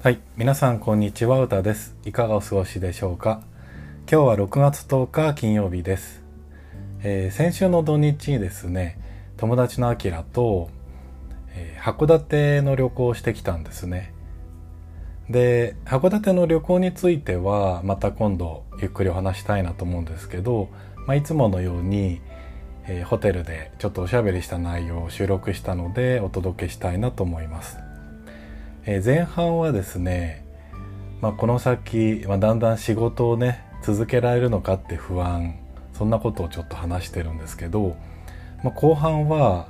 はい、皆さんこんにちは、うたです。いかがお過ごしでしょうか？今日は6月10日金曜日です。えー先週の土日にですね、友達のあきらと、えー函館の旅行をしてきたんですね。で、函館の旅行についてはまた今度ゆっくりお話したいなと思うんですけど、まあ、いつものように、えーホテルでちょっとおしゃべりした内容を収録したのでお届けしたいなと思います。えー前半はですね、まあ、この先、まあ、だんだん仕事をね続けられるのかって不安そんなことをちょっと話してるんですけど、まあ、後半は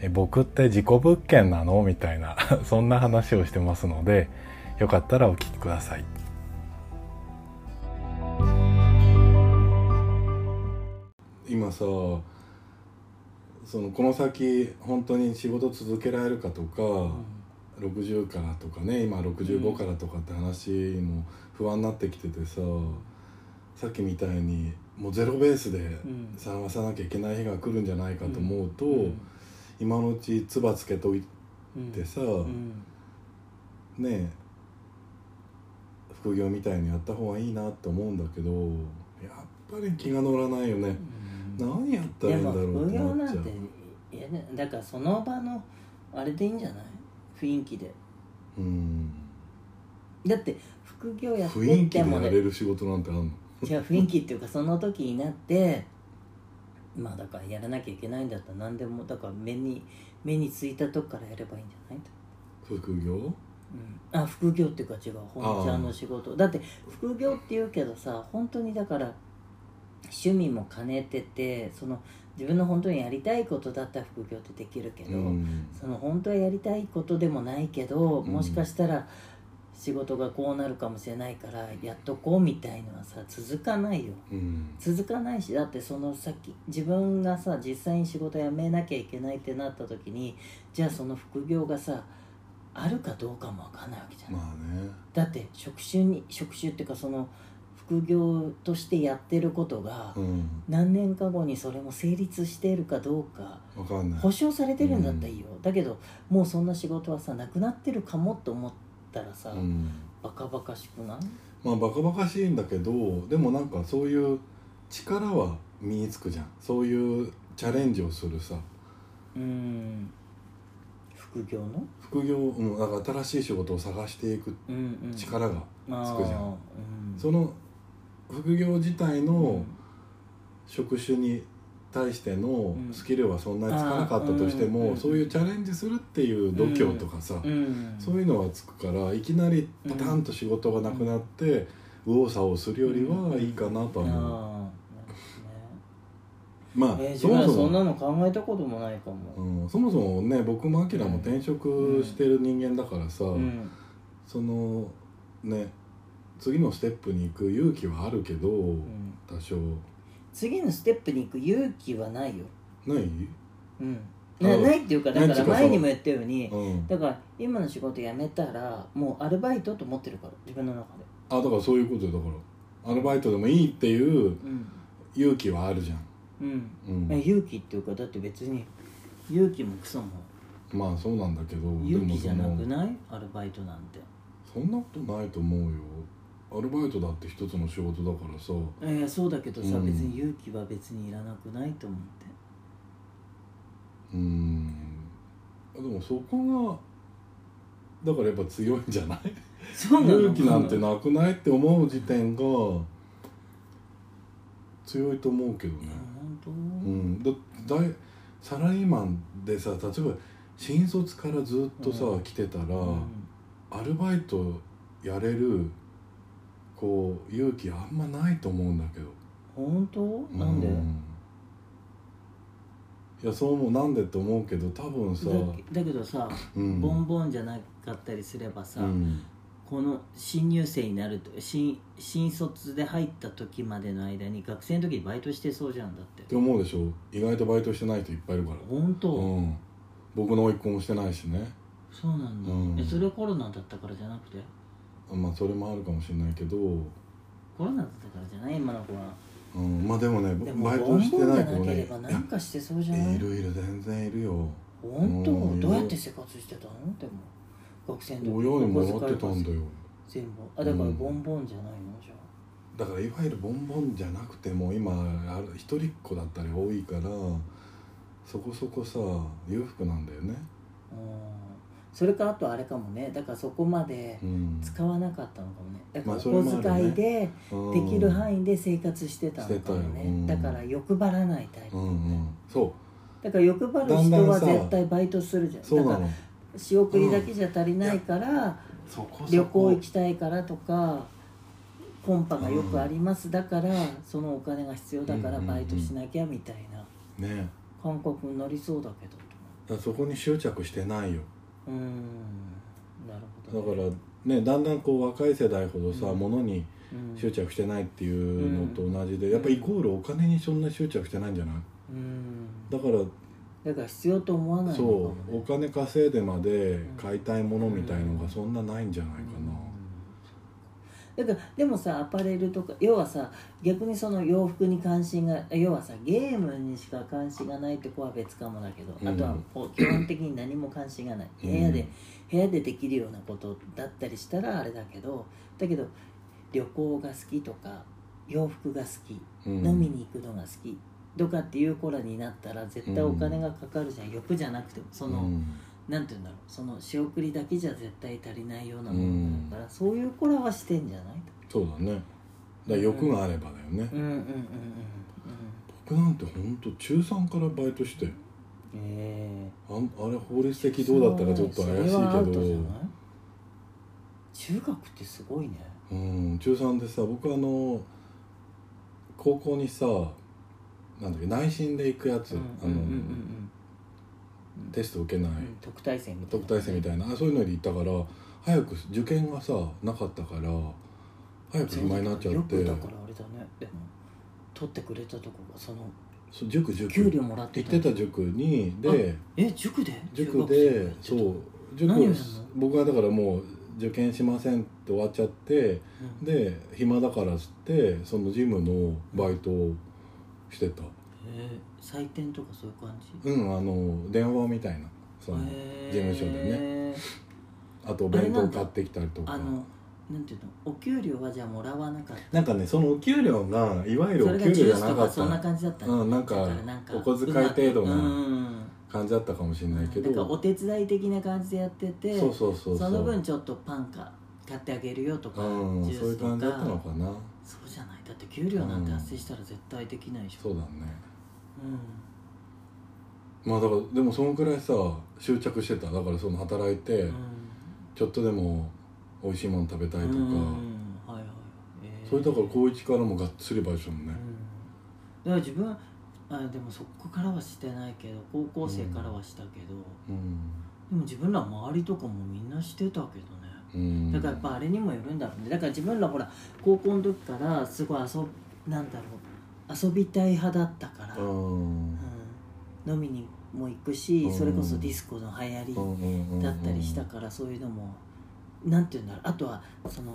え僕って事故物件なの？みたいな そんな話をしてますのでよかったらお聞きください。今さそのこの先本当に仕事続けられるかとか、60からとかね今65からとかって話も不安になってきててさ、さっきみたいにもうゼロベースでうん。探さなきゃいけない日が来るんじゃないかと思うと、うん。今のうち唾つけというんてさ、うん。ねえ副業みたいにやった方がいいなって思うんだけどやっぱり気が乗らないよね、何やったらいいんだろう副ってっちゃう。ていやねだからその場のあれでいいんじゃない？雰囲気で。うん。だって副業やって雰囲気でてもねやれる仕事なんてあんの？じゃあ雰囲気っていうかその時になってまあだからやらなきゃいけないんだったら何でもだから目に目についたとこからやればいいんじゃない？副業？うん、あ副業っていうか違う本ちゃんの仕事。だって副業って言うけどさ本当にだから趣味も兼ねててその自分の本当にやりたいことだったら副業ってできるけど、うん。その本当はやりたいことでもないけど、うん。もしかしたら仕事がこうなるかもしれないからやっとこうみたいのはさ続かないよ。うん。続かないしだってその先自分がさ実際に仕事辞めなきゃいけないってなった時にじゃあその副業がさあるかどうかもわかんないわけじゃん、まあね。だって職種に職種っていうかその副業としてやってることがうん。何年か後にそれも成立しているかどうかわかんない。保証されてるんだったらいいよ、だけどもうそんな仕事はさなくなってるかもと思ったらさ、うん。バカバカしくない？まあバカバカしいんだけどでもなんかそういう力は身につくじゃん。そういうチャレンジをするさ。うん。副業の？副業、うん、なんか新しい仕事を探していくうんうん。力がつくじゃん、あーうん。その副業自体うのん。職種に対してのうん。スキルはそんなにつかなかったとしても、そういうチャレンジするっていう度胸とかさ、うんそういうのはつくからいきなりパタンと仕事がなくなって、右往左往するよりはいいかなとは思う、まあ、えー、そもそも、そんなの考えたこともないかも。うん、そもそもね僕もアキラも転職してる人間だからさ、うん。そのね次のステップに行く勇気はあるけど、うん。多少。次のステップに行く勇気はないよ。ない、うん。あなないっていうかだから前にも言ったようにうん、だから今の仕事辞めたらもうアルバイトと思ってるから自分の中で。あだからそういうことよだから。アルバイトでもいいっていううん。勇気はあるじゃん、うん。うん。え勇気っていうかだって別に勇気もクソも。ままあそうなんだけど勇気じゃなくない？アルバイトなんて。そんなことないと思うよアルバイトだって一つの仕事だからさ。えー、そうだけどさ、うん。別に勇気は別にいらなくないと思って。うん。でもそこがだからやっぱ強いんじゃない？そうなの？勇気なんてなくないって思う時点が強いと思うけどね。いや本当、うん。だだいサラリーマンでさ例えば新卒からずっとさ、うん。来てたら、うん。アルバイトやれるこう勇気あんまないと思うんだけど。本当？なんで、ういやそう思うなんでって思うけど多分さ、だだけどさ、うん、ボンボンじゃなかったりすればさ、うん。この新入生になると新新卒で入った時までの間に学生の時にバイトしてそうじゃんだって。って思うでしょ？意外とバイトしてない人いっぱいいるから。本当、うん。僕の甥っ子もしてないしね。そうなんだ、うん。えそれコロナだったからじゃなくて？まあそれもあるかもしれないけど、コロナだったからじゃない？今の子は。うん、まあでもねでもバイトしてない子ね。ばなんかしてそうじゃい？やないいるいる全然いるよ。本当、うん。どうやって生活してたの？でも学生の時。親にもらってたんだよ。全部。あだからボンボンじゃないの？じゃあ。だからいわゆるボンボンじゃなくても今ある一人っ子だったり多いからそこそこさ裕福なんだよね。うんそれかあとあれかもね。だからそこまでうん。使わなかったのかもね。だからお小遣いでうんできる範囲で生活してたのかもね。うん。だから欲張らないタイプ。うんうん。そだから欲張る人は絶対バイトするじゃん。だから仕送りだけじゃ足りないから、旅行行きたいからとかコンパがよくあります、だからそのお金が必要だからバイトしなきゃみたいな。ね。感覚になりそうだけどだそこに執着してないようーん。なるほど、だからねだんだんこう若い世代ほどさ、うん。物にうん。執着してないっていうのと同じで、やっぱイコールお金にそんな執着してないんじゃない？うん。だからだから必要と思わないのかそうお金稼いでまで買いたいものみたいのがそんなないんじゃないかだからでもさアパレルとか要はさ逆にその洋服に関心が要はさゲームにしか関心がないって子は別かもだけど、うん。あとはこう基本的に何も関心がない。部うん。屋で、部屋でできるようなことだったりしたらあれだけどだけど旅行が好きとか洋服が好き、な、うん、飲みに行くのが好きとかっていう子らになったら絶対お金がかかるじゃん、欲じゃなくてもその、うんなんて言うんだろう。その仕送りだけじゃ絶対足りないようなものだから、そういう子らはしてんじゃないそうだね。だ欲があればだよね、うんうんうんうんうん。僕なんてほんと中3からバイトして。えあんあれ法律的どうだったらちょっと怪しいけど。中学ってすごいね。うん中3でさ僕あの高校にさなんだっけ内心で行くやつ、うん。あの、テスト受けない、うん特待生みたい特な待生みたいな。あそういうのに行ったから早く受験がさなかったから早く暇になっちゃって。だからあれだね。でも取ってくれたとこがそのそう塾塾。給料もらってた行ってた塾にでえ塾で？塾でそう塾僕はだからもう受験しませんって終わっちゃってうん。で暇だからっつってそのジムのバイトをしてた。えー採点とかそういう感じ？うんあの電話みたいな。その事務所でね。あとお弁当買ってきたりとか。あのなんていうの？お給料はじゃあもらわなかった。なんかねそのお給料がいわゆるお給料じゃなかった。かそんな感じだったのうんなんかお小遣い程度なうん。感じだったかもしれないけど、なんかお手伝い的な感じでやっててそうそうそうそう。の分ちょっとパンか買ってあげるよとか、うんそういうジュースとか。感じだったのかな。そうじゃない。だって給料なんて発生したら絶対できないでしょ、そうだね。うまあだからでもそのくらいさ執着してた。だからその働いて、ちょっとでも美味しいもの食べたいとか、うん。はいはい、えー。それだから高一からもがっつりバイトしたもんね。うん、だから自分あでもそこからはしてないけど高校生からはしたけど、うん、でも自分ら周りとかもみんなしてたけどね。うん、だからやっぱあれにもよるんだろうね。だから自分らほら高校の時からすごい遊なんだろう。遊びたい派だったから、うん。うん。飲みにも行くし、うん。それこそディスコの流行りだったりしたから、そういうのもなんて言うんだろう。あとはその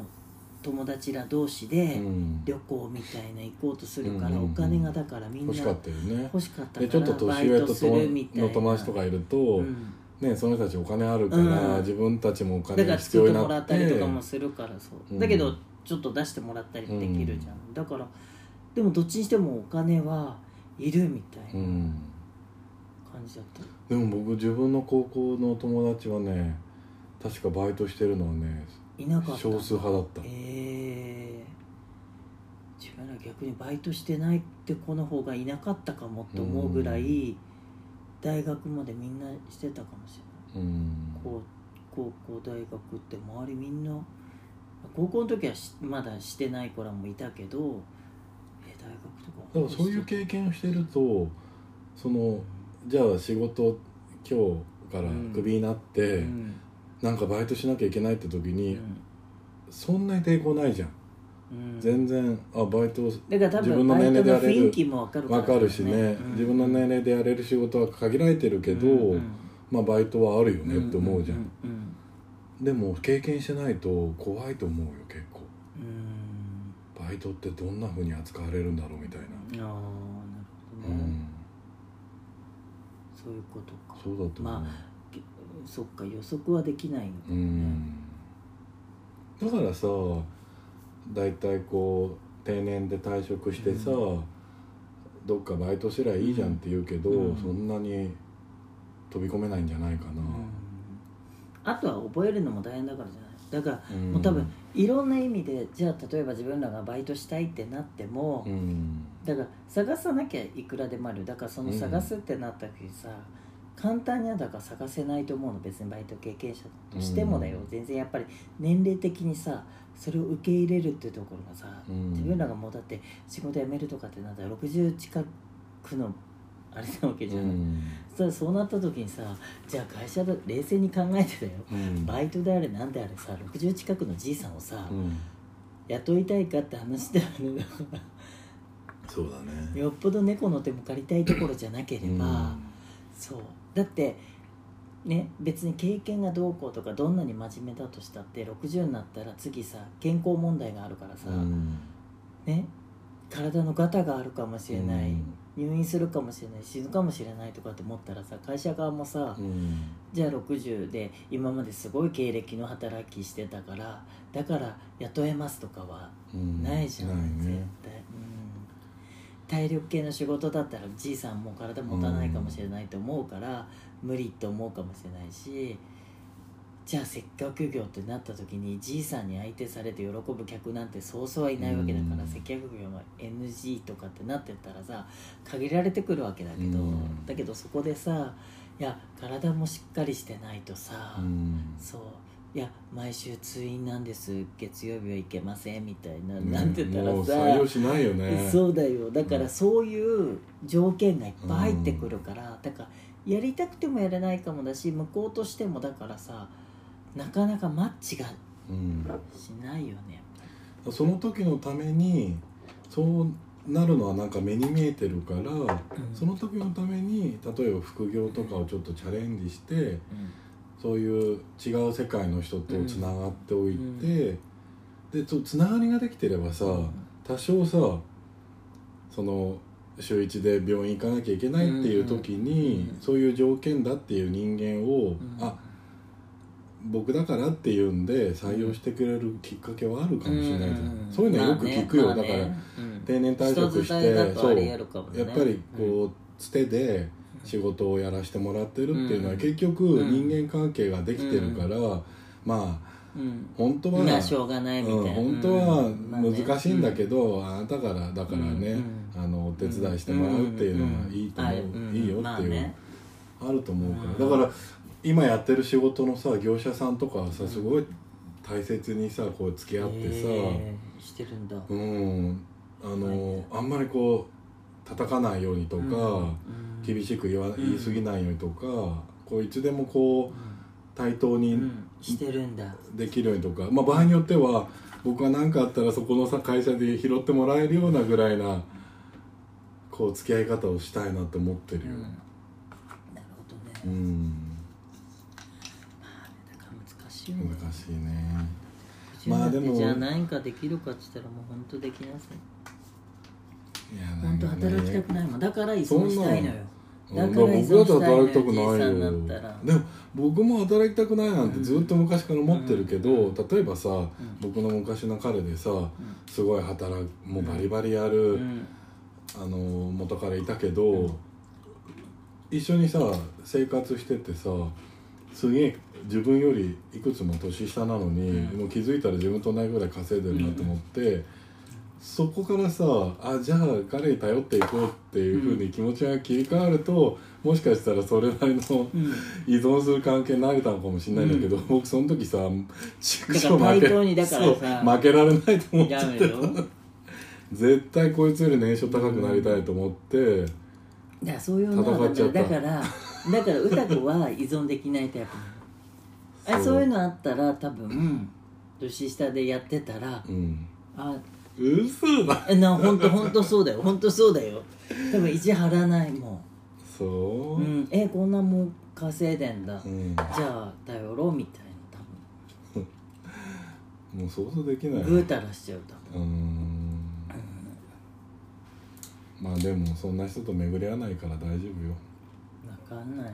友達ら同士でうん。旅行みたいな行こうとするから、お金がだからみんな欲しかったよね。欲しかったからでちょっと年上とバイトするみたいな。の友達とかいると、うん。ねその人たちお金あるから、うん。自分たちもおだ金がから作って必要になって。もらったりとかもするからそう、うん。だけどちょっと出してもらったりもできるじゃん、だからでもどっちにしてもお金はいるみたいなうん。感じだった、でも僕自分の高校の友達はね確かバイトしてるのはねいなかった。少数派だった。えー、自分ら逆にバイトしてないって子の方がいなかったかもって思うぐらい、大学までみんなしてたかもしれない。うん。高高校大学って周りみんな高校の時はしまだしてない子らもいたけどえ大学とか。だからそういう経験をしてるとそのじゃあ仕事今日からクビになって、うん。なんかバイトしなきゃいけないって時うに、ん。そんなに抵抗ないじゃん、うん。全然あバイトだから多自分の分バイト年齢でやれる。分かるからわかるしね、うん。自分の年齢でやれる仕事は限られてるけど、うん。うん。まあバイトはあるよねって思うじゃん,、でも経験してないと怖いと思うよ結バイトってどんな風に扱われるんだろうみたいな。うんああなるほどね、うんそういうことか。そうだと思う、まそっか予測はできないのかうもね。ん。だからさ大体こう定年で退職してさ、どっかバイトすりゃいいじゃんって言うけど、うん。そんなに飛び込めないんじゃないかな、うん。あとは覚えるのも大変だからじゃない。だからうん。もう多分いろんな意味でじゃあ例えば自分らがバイトしたいってなっても、うん。だから探さなきゃいくらでもある。だからその探すってなった時さ、簡単にはだから探せないと思うの別にバイト経験者としてもだよ、うん。全然やっぱり年齢的にさそれを受け入れるっていうところがさ、うん。自分らがもうだって仕事辞めるとかってなったら60近くのあれなわけじゃない、うん。そそうなった時にさじゃあ会社で冷静に考えてだよ。うん。バイトであれなんであれさ60近くのじいさんをさ、うん。雇いたいかって話だよねだからそうだね。よっぽど猫の手も借りたいところじゃなければ、そう。だってね別に経験がどうこうとかどんなに真面目だとしたって60になったら次さ健康問題があるからさ、うん。ね体のガタがあるかもしれない、うん入院するかもしれない死ぬかもしれないとかって思ったらさ会社側もさ、うん。じゃあ60で今まですごい経歴の働きしてたからだから雇えますとかはうん。ないじゃん、ない絶ね対、うん、体力系の仕事だったらじいさんもう体持たないかもしれないと思うから、無理って思うかもしれないしじゃあ接客業ってなった時にじいさんに相手されて喜ぶ客なんてそうそうはいないわけだから、うん。接客業は NG とかってなってったらさ限られてくるわけだけど、うん。だけどそこでさいや体もしっかりしてないとさ、うん。そういや毎週通院なんです月曜日は行けませんみたいな、ねなんて言ったらさ採用しないよね。そうだよ。だからそういう条件がいっぱい入ってくるから、だからやりたくてもやれないかもだし向こうとしてもだからさなかなかマッチがうんしないよねその時のためにそうなるのはなんか目に見えてるから、うん。その時のために例えば副業とかをちょっとチャレンジしてうん。そういう違う世界の人とつながっておいて、うん。でそつながりができてればさ多少さその週1で病院行かなきゃいけないっていう時に、うん。そういう条件だっていう人間を、ん。あ僕だからっていうんで採用してくれるきっかけはあるかもしれないじゃん、うん。そういうのよく聞くよ、まあね。だから、まあね。うん定年退職してそう。やっぱりこうつてで仕事をやらせてもらってるっていうのはうん。結局うん。人間関係ができてるから、まあうん。本当は、まあしょうがないみたいな、うん、本当は難しいんだけど、あなたからだからね、うん。あのお手伝いしてもらうっていうのはいいと思う、うん。い。いよっていう、まあると思うから、うんだから今やってる仕事のさ業者さんとかはさすごい大切にさこう付き合ってさ、えーしてるんだ。うん。あの、あんまりこう叩かないようにとか、うん。厳しく言わん。言い過ぎないようにとか、こういつでもこう対等にうん。してるんだ。できるようにとか、まあ、場合によっては僕が何かあったらそこのさ会社で拾ってもらえるようなぐらいなこう付き合い方をしたいなって思ってるよ。うん。なるほどね、うん、難しいよね。難しいね。まあでももじゃあ何かできるかって言ったらもう本当できなさい。いや本当働きたくないもん。だから依存したいのよ。だうんから依僕だって存したいのよ。働きたくないよ。でも僕も働きたくないなんてずっと昔から思ってるけど、例えばさ、僕の昔の彼でさすごい働くもうバリバリやる、うん。あの元彼いたけど、一緒にさ生活しててさすげえ自分よりいくつも年下なのに、うん。もう気づいたら自分と同じぐらい稼いでるなと思って、そこからさあじゃあ彼に頼っていこうっていうふうに気持ちが切り替わると、もしかしたらそれなりのうん。依存する関係になれたのかもしれないんだけど、僕その時さ畜生負け対等にだからさそう負けられないと思って 絶対こいつより年収高くなりたいと思って、だからそういうのだからだから歌子は依存できないタイプなのあそういうのあったら多分年下でやってたらうん。あ嘘だ。えな本当本当そうだよ。本当そうだよ。多分意地張らないもそう。う、うん、えこんなもん稼いでんだ、うん。じゃあ頼ろうみたいもう想像できない。なぐうたらしちゃう多分。うーん。まあでもそんな人と巡り合わないから大丈夫よ。分かんないよ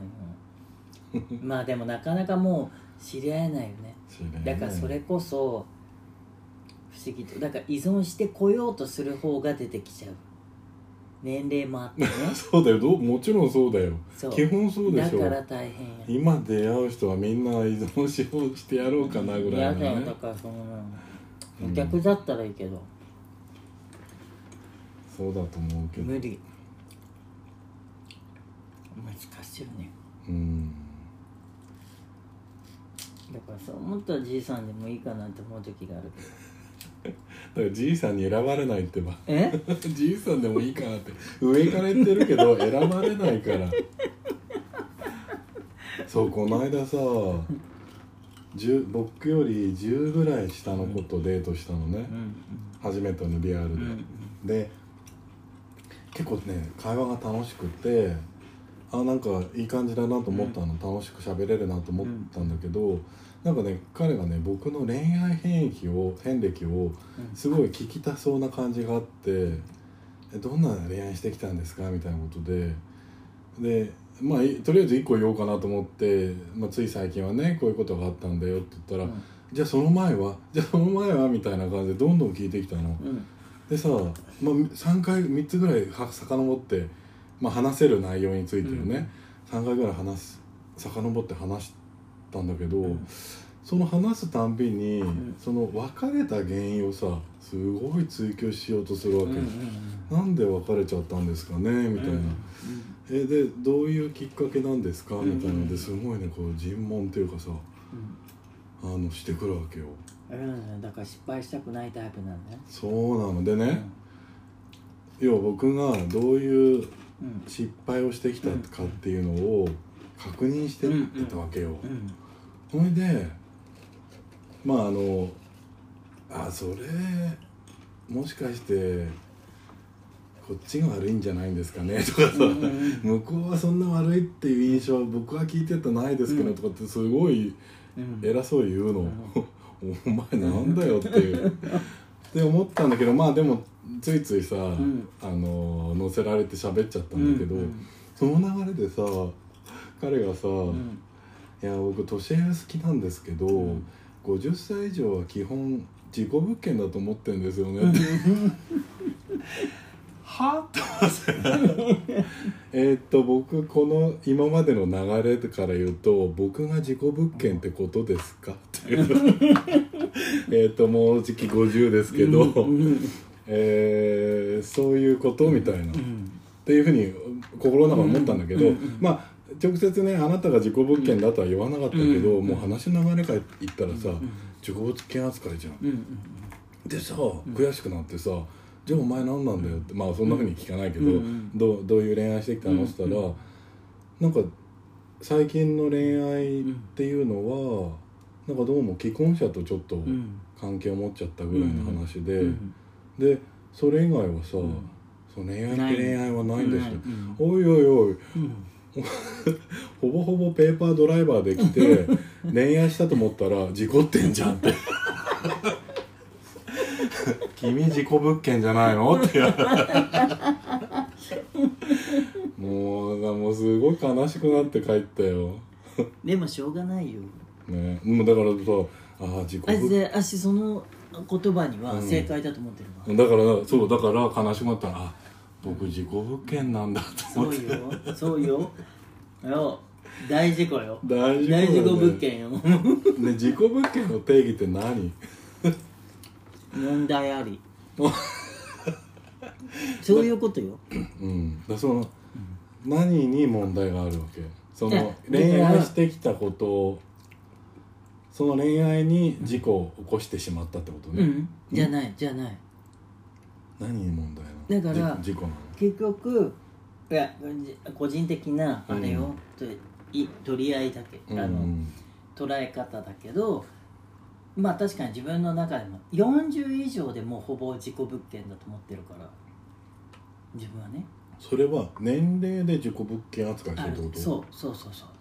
まあでもなかなかもう知り合えないよね。だからそれこそ不思議とだから依存してこようとする方が出てきちゃう。年齢もあってね。そうだよ。どうもちろんそうだよ。基本そうでしょ。だから大変や今出会う人はみんな依存しようしてやろうかなぐらいの嫌だよだねからその。うん。逆だったらいいけど、そうだと思うけど。無理。難しいよね。うんだからそう思ったらじいさんでもいいかなって思う時があるけど。だからじいさんに選ばれないってば。え？じいさんでもいいかなって。上から言ってるけど選ばれないから。そうこの間さ10僕より10ぐらい下の子とデートしたのね、うん初めてのリアルで、うんで結構ね会話が楽しくてあなんかいい感じだなと思ったの、楽しく喋れるなと思ったんだけど、なんかね彼がね僕の恋愛変易を遍歴をすごい聞きたそうな感じがあって「えどんな恋愛してきたんですか?」みたいなことで。でまあいとりあえず1個言おうかなと思って、まあ、つい最近はねこういうことがあったんだよって言ったら「うん。じゃあその前は？じゃあその前は?」みたいな感じでどんどん聞いてきたの。うん。でさ、まあ、3回3つぐらいは遡って、まあ、話せる内容についてるね、3回ぐらい話す遡って話したんだけど、うん。その話すたんびに、ん。その別れた原因をさすごい追求しようとするわけ、うんうんなんで別れちゃったんですかねみたいな、うんえでどういうきっかけなんですかうんみたいな。のですごいねこう尋問っていうかさあのしてくるわけよ。うん。うんだから失敗したくないタイプなんだねそうなの。でね、要は僕がどういううん失敗をしてきたかっていうのを確認してってたわけよ、うんほいでまああのあそれもしかしてこっちが悪いんじゃないんですかね？とかさ、うんうん向こうはそんな悪いっていう印象は僕は聞いてたないですけど、うんとかってすごいうん偉そうに言うの、お前なんだよっていうって思ったんだけどまあでもついついさ、ん。あの乗せられて喋っちゃったんだけど、うんその流れでさ彼がさ、うん。いや僕年上好きなんですけど、ん。50歳以上は基本自己物件だと思ってるんですよね。って はって思ってえーっと僕この今までの流れから言うと僕が自己物件ってことですか？っていう えーっともうじき50ですけど、うんえーそういうことみたいな、っうん。ていうふうに心の中で思ったんだけど、うんうんまあ直接ねあなたが自己物件だとは言わなかったけど、うんもう話の流れから言ったらさ、ん自己物件扱いじゃん。うんうんでさ悔しくなってさ「じゃあお前何なんだよ」ってまあそんなふうに聞かないけど、うんうん。どうどういう恋愛してきたのって言ったら、なんか最近の恋愛っていうのは、なんかどうも既婚者とちょっとうん。関係を持っちゃったぐらいの話で、うん。でそれ以外はさ、ん。その恋愛って恋愛はない。んですよ、うん。おいおいおい。うん。ほぼほぼペーパードライバーで来て 恋愛したと思ったら事故ってんじゃんって。君事故物件じゃないの？って。もうもうすごい悲しくなって帰ったよ。でもしょうがないよね。もうだからさああ事故あ物で私その言葉には正解だと思ってるわ、だからそうだから悲しくなったらあ僕事故物件なんだとそう思って。よ。そうよ。よ。大事故よ。大事故だね。大事故物件よ。ね事故物件の定義って何？問題あり。そういうことよ。うん、だその、何に問題があるわけ？その恋愛してきたことをその恋愛に事故を起こしてしまったってことね、うん。じゃないじゃない。何に問題なの？だからじ事故なの。結局いや個人的なあれよ、とい取り合いだけ、あのうん。捉え方だけどまあ確かに自分の中でも40以上でもうほぼ自己物件だと思ってるから自分はね。それは年齢で事故物件扱いすあるってこと？そうそうそうそう。え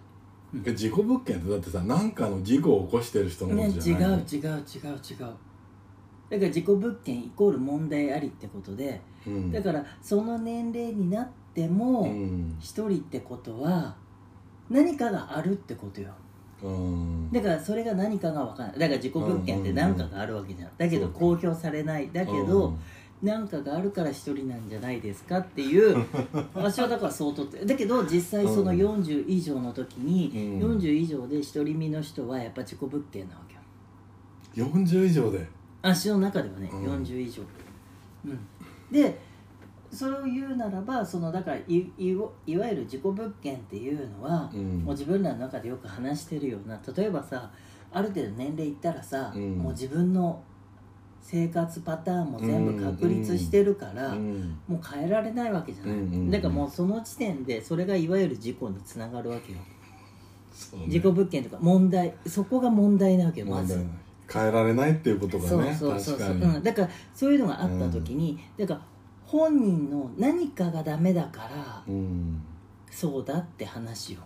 事故物件ってだってさ何かの事故を起こしてる人のじゃない？の、違う違う違うだから自己物件イコール問題ありってことでうん、だからその年齢になってもうん。一人ってことは何かがあるってことよ。うん。だからそれが何かが分からない。だから自己物件って何かがあるわけじゃん。だけど公表されない。だけど、何かがあるから一人なんじゃないですかっていう 私はだからそう取ってだけど実際そのうん。40以上の時に、うん。40以上で独り身の人はやっぱ自己物件なわけよ。40以上で？足の中ではね、うん。40以上。うん。でそれを言うならばそのだからいいわいわゆる自己物件っていうのは、うん。もう自分らの中でよく話してるような例えばさある程度年齢いったらさ、うん。もう自分の生活パターンも全部確立してるから、うんもう変えられないわけじゃない、うんうんうん。だからもうその時点でそれがいわゆる事故につながるわけよ。ね。自己物件とか問題。そこが問題なわけよまず。変えられないっていうことがねそうそうそう、う。ん、だからそういうのがあった時に、だから本人の何かがダメだからうん。そうだって話よ、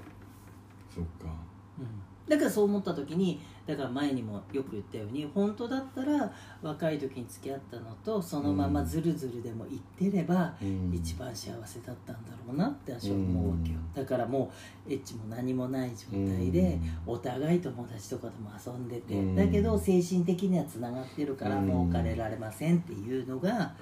そっか。うん、だからそう思った時にだから前にもよく言ったように本当だったら若い時に付き合ったのとそのままずるずるでも言ってれば、うん。一番幸せだったんだろうなって私は思うわけよ、だからもうエッチも何もない状態で、お互い友達とかとも遊んでて、うん。だけど精神的にはつながってるからうん。もう別れられませんっていうのが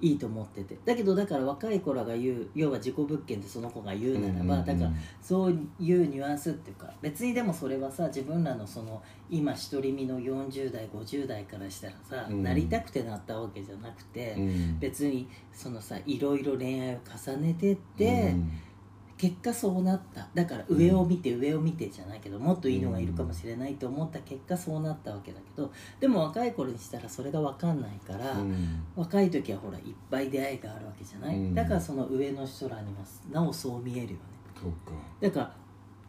いいと思ってて。だけどだから若い子らが言う要は自己物件ってその子が言うならば、うんだからそういうニュアンスっていうか別にでもそれはさ自分らのその今独り身の40代50代からしたらさ、うん。なりたくてなったわけじゃなくて、うん。別にそのさいろいろ恋愛を重ねてって、うん結果そうなった。だから上を見て上を見てじゃないけどもっといいのがいるかもしれないと思った。結果そうなったわけだけどでも若い頃にしたらそれが分かんないから、うん。若い時はほらいっぱい出会いがあるわけじゃない、うん。だからその上の人らにもなおそう見えるよね。そっか。だから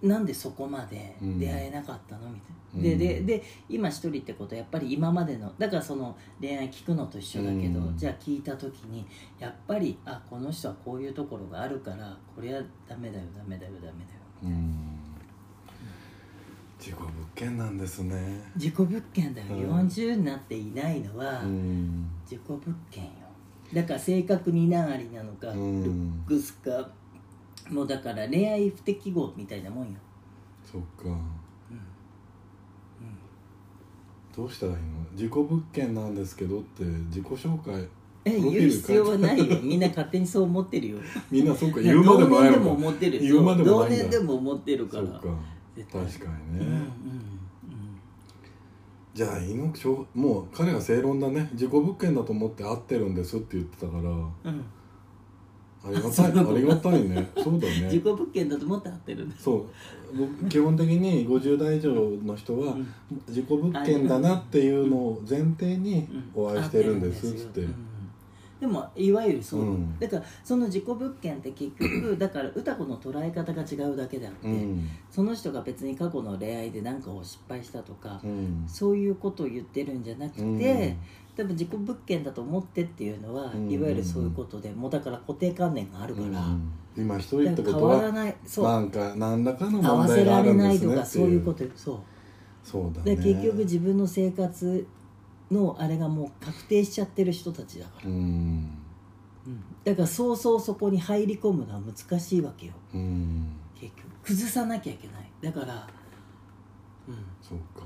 なんでそこまで出会えなかったの？みたいな、うん。ででで今一人ってことはやっぱり今までのだからその恋愛聞くのと一緒だけど、うん。じゃあ聞いた時にやっぱりあこの人はこういうところがあるからこれはダメだよダメだよダメだようん。自己物件なんですね。自己物件だよ、うん。40になっていないのはうん。自己物件よ。だから性格に何ありなのか、うん。ルックスかもうだから恋愛不適合みたいなもんよ、そっか。うん。どうしたらいいの？自己物件なんですけどって自己紹介え言う必要はないよ。みんな勝手にそう思ってるよ。みんなそっか言うまでもないのか。思ってる言うまでも同ないんだ。年でも思ってるから。か。確かにね、うんうんうん。じゃあいいのしょうもう彼が正論だね。自己物件だと思って会ってるんですって言ってたから。うんありがたいありがたいね。そうだね。自己物件だと思って合ってるんですそう。僕基本的に50代以上の人はうん。自己物件だなっていうのを前提にお会いしてるんですっつって。うん。でもいわゆるそう、うん。だからその自己物件って結局だから歌子の捉え方が違うだけであって、うん。その人が別に過去の恋愛で何かを失敗したとか、うん。そういうことを言ってるんじゃなくて、うん多分自己物件だと思ってっていうのは、うんいわゆるそういうことでもうだから固定観念があるから、うん今一人ってことはわらない。そう。なんか何らかの合わせ問題があられないるんですねとかそうっていういうことよ。そう。そうだね。で結局自分の生活のあれがもう確定しちゃってる人たちだから、うん。うん。だからそうそうそこに入り込むのは難しいわけよ。うん。結局。崩さなきゃいけない。だから、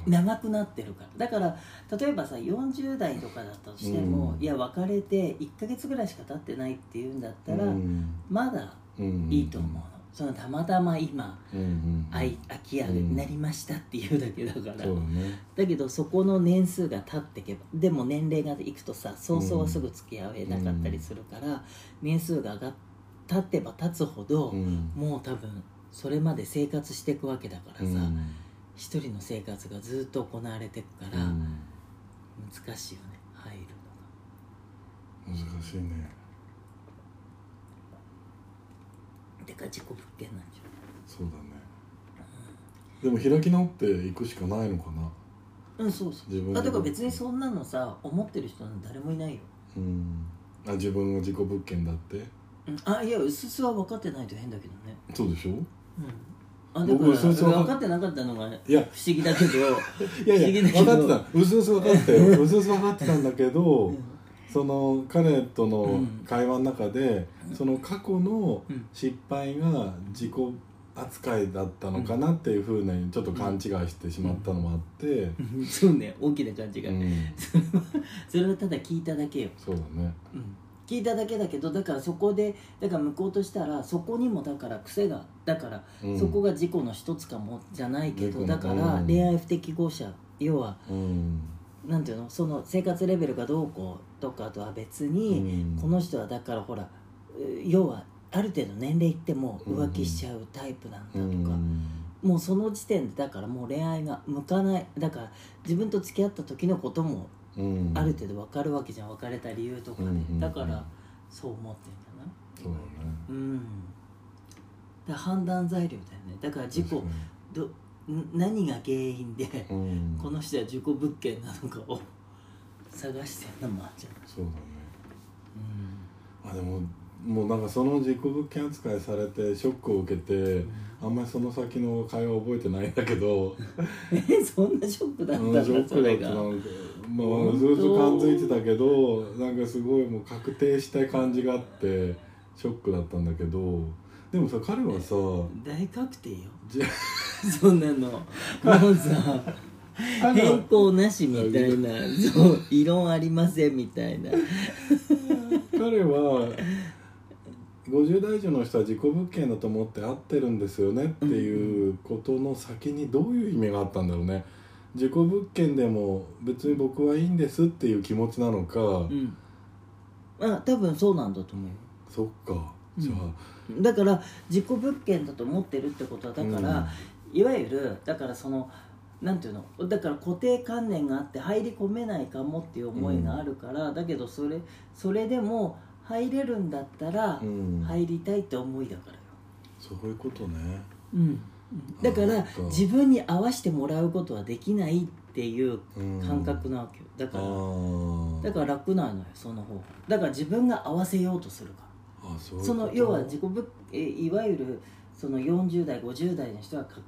長くなってるから。だから例えばさ40代とかだったとしても、うん。いや別れて1ヶ月ぐらいしか経ってないっていうんだったら、うん。まだうん。いいと思うの、そのたまたま今うんうん愛空き家になりましたっていうだけだから、そうだねだけどそこの年数が経ってけばでも年齢がいくとさ早々はすぐ付き合えなかったりするから、年数が上がっ経ってば経つほど、うんもう多分それまで生活していくわけだからさ、うん一人の生活がずっと行われていくから、うん。難しいよね入るのが。難しいね。てか自己物件なんじそうだね。でも開き直っていくしかないのかな。ゃんうんそうそう。自分であてか別にそんなのさ思ってる人なんて誰もいないよ、うん。あ自分が自己物件だって？うん、あいやうすうすは分かってないと変だけどね。そうでしょ？うんあだから僕うすうす分かってなかったのがいや。不思議だけど いや不思いや議だけど。分かってた。うすうす分かったよ。うすうす分かってたんだけど、うん。その彼とのうん。会話の中で、その過去のうん。失敗が自己扱いだったのかなっていうふうにちょっと勘違いしてしまったのもあって、そうね。大きな感じが、うん。それはただ聞いただけよ、そうだね。うん、聞いただけだけどだからそこでだから向こうとしたらそこにもだから癖がだから、うん。そこが事故の一つかもじゃないけどだからうん恋愛不適合者要はうん。なんていうの？その生活レベルがどうこうとかとは別に、うん。この人はだからほらえ要はある程度年齢いっても浮気しちゃうタイプなんだとか、うん。もうその時点でだからもう恋愛が向かないだから自分と付き合った時のこともうんある程度分かるわけじゃん別れた理由とかね、うんだからそう思ってんじゃな。いそうだね。うん。だから判断材料だよね。だから事故どん何が原因で、うん。この人は事故物件なのかを 探してんのもあるじゃないそうだね。あでももうなんかその自己物件扱いされてショックを受けてあんまりその先の会話覚えてないんだけど。えそんなショックだったんだうんショックだった。なんかまあずっと感づいてたけどなんかすごいもう確定したい感じがあってショックだったんだけど。でもさ彼はさ大確定よ。じゃ そんなの。もうさ変更なしみたいな。そう異論ありませんみたいな。彼は50代以上の人は自己物件だと思って会ってるんですよねっていうことの先にどういう意味があったんだろうね。自己物件でも別に僕はいいんですっていう気持ちなのか、うん。あ多分そうなんだと思うよ。そっか。じゃあ、だから自己物件だと思ってるってことはだから、いわゆるだからそのなんていうの？だから固定観念があって入り込めないかもっていう思いがあるから、だけどそれそれでも入れるんだったらうん。入りたいって思いだからよ、そういうことね。うん、だからあそ自分に合わせてもらうことはできないっていううん。感覚なわけよ。だあから。ー。だから楽なのよその方が。だから自分が合わせようとするか。らあそういうこと。その要は自己物えいわゆるその40代50代の人はか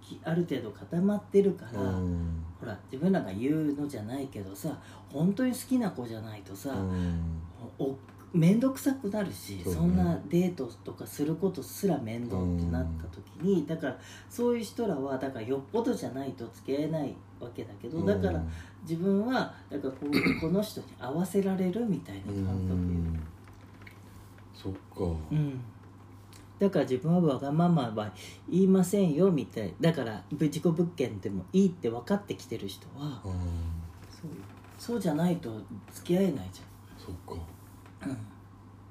きある程度固まってるから、うん。ほら自分らが言うのじゃないけどさ本当に好きな子じゃないとさ、うん。お面倒くさくなるしそんなデートとかすることすら面倒ってなった時に、だからそういう人らはだからよっぽどじゃないと付き合えないわけだけど、だから自分はだからこうこの人に合わせられるみたいなう感覚よ。ん。そっか。うん、だから自分はわがままは言いませんよみたいだから自己物件でもいいって分かってきてる人はうん。そうよそうじゃないと付き合えないじそっか。ゃん、うん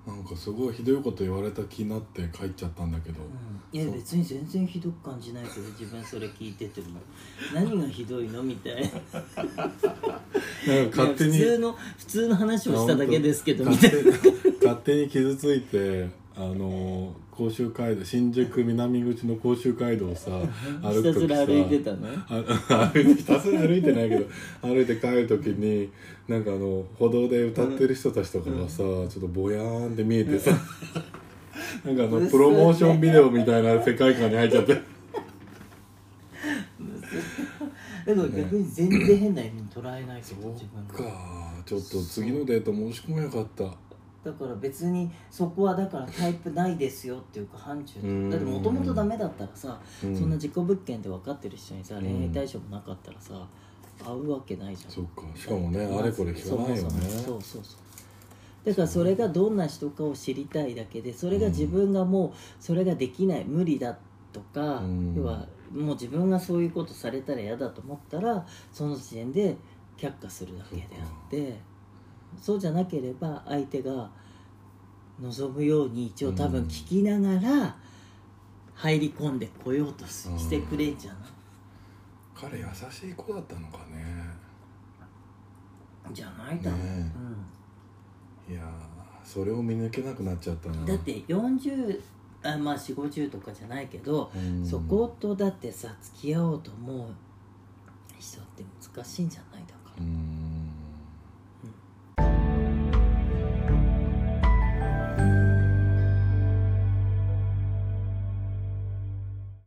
なんかすごいひどいこと言われた気になって帰っちゃったんだけど、うん、いや別に全然ひどく感じないけど自分それ聞いてても。何がひどいの？みたいな。勝手に普通の普通の話をしただけですけどみ勝たいな。勝手に傷ついてあの甲州街道新宿南口の甲州街道をさ歩ひたすく時さら歩いてたの？あ歩いてひたすら歩いてないけど歩いて帰る時になんかあの歩道で歌ってる人たちとかがさ、ちょっとぼやーんって見えてさなんかあのプロモーションビデオみたいな世界観に入っちゃって。だから逆に全然変な意味に捉えないけど自分が。かちょっと次のデート申し込めばよかっただから別にそこはだからタイプないですよっていうか範疇うん。だってもともとダメだったらさ、うん。そんな自己物件で分かってる人にさん。恋愛対象もなかったらさ会うわけないじゃん。そっか。しかもねあれこれ聞かないよね。そうそうそう。そうだからそれがどんな人かを知りたいだけでそれが自分がもうそれができない無理だとか、うん。要はもう自分がそういうことされたら嫌だと思ったらその時点で却下するだけであってそうじゃなければ相手が望むように一応多分聞きながら入り込んでこようとしてくれんじゃない？彼優しい子だったのかね。じゃないだろう、ねいやーそれを見抜けなくなっちゃったな。うん、だって40あまあ4 5 0とかじゃないけど、うん。そことだってさ付き合おうと思う人って難しいんじゃない？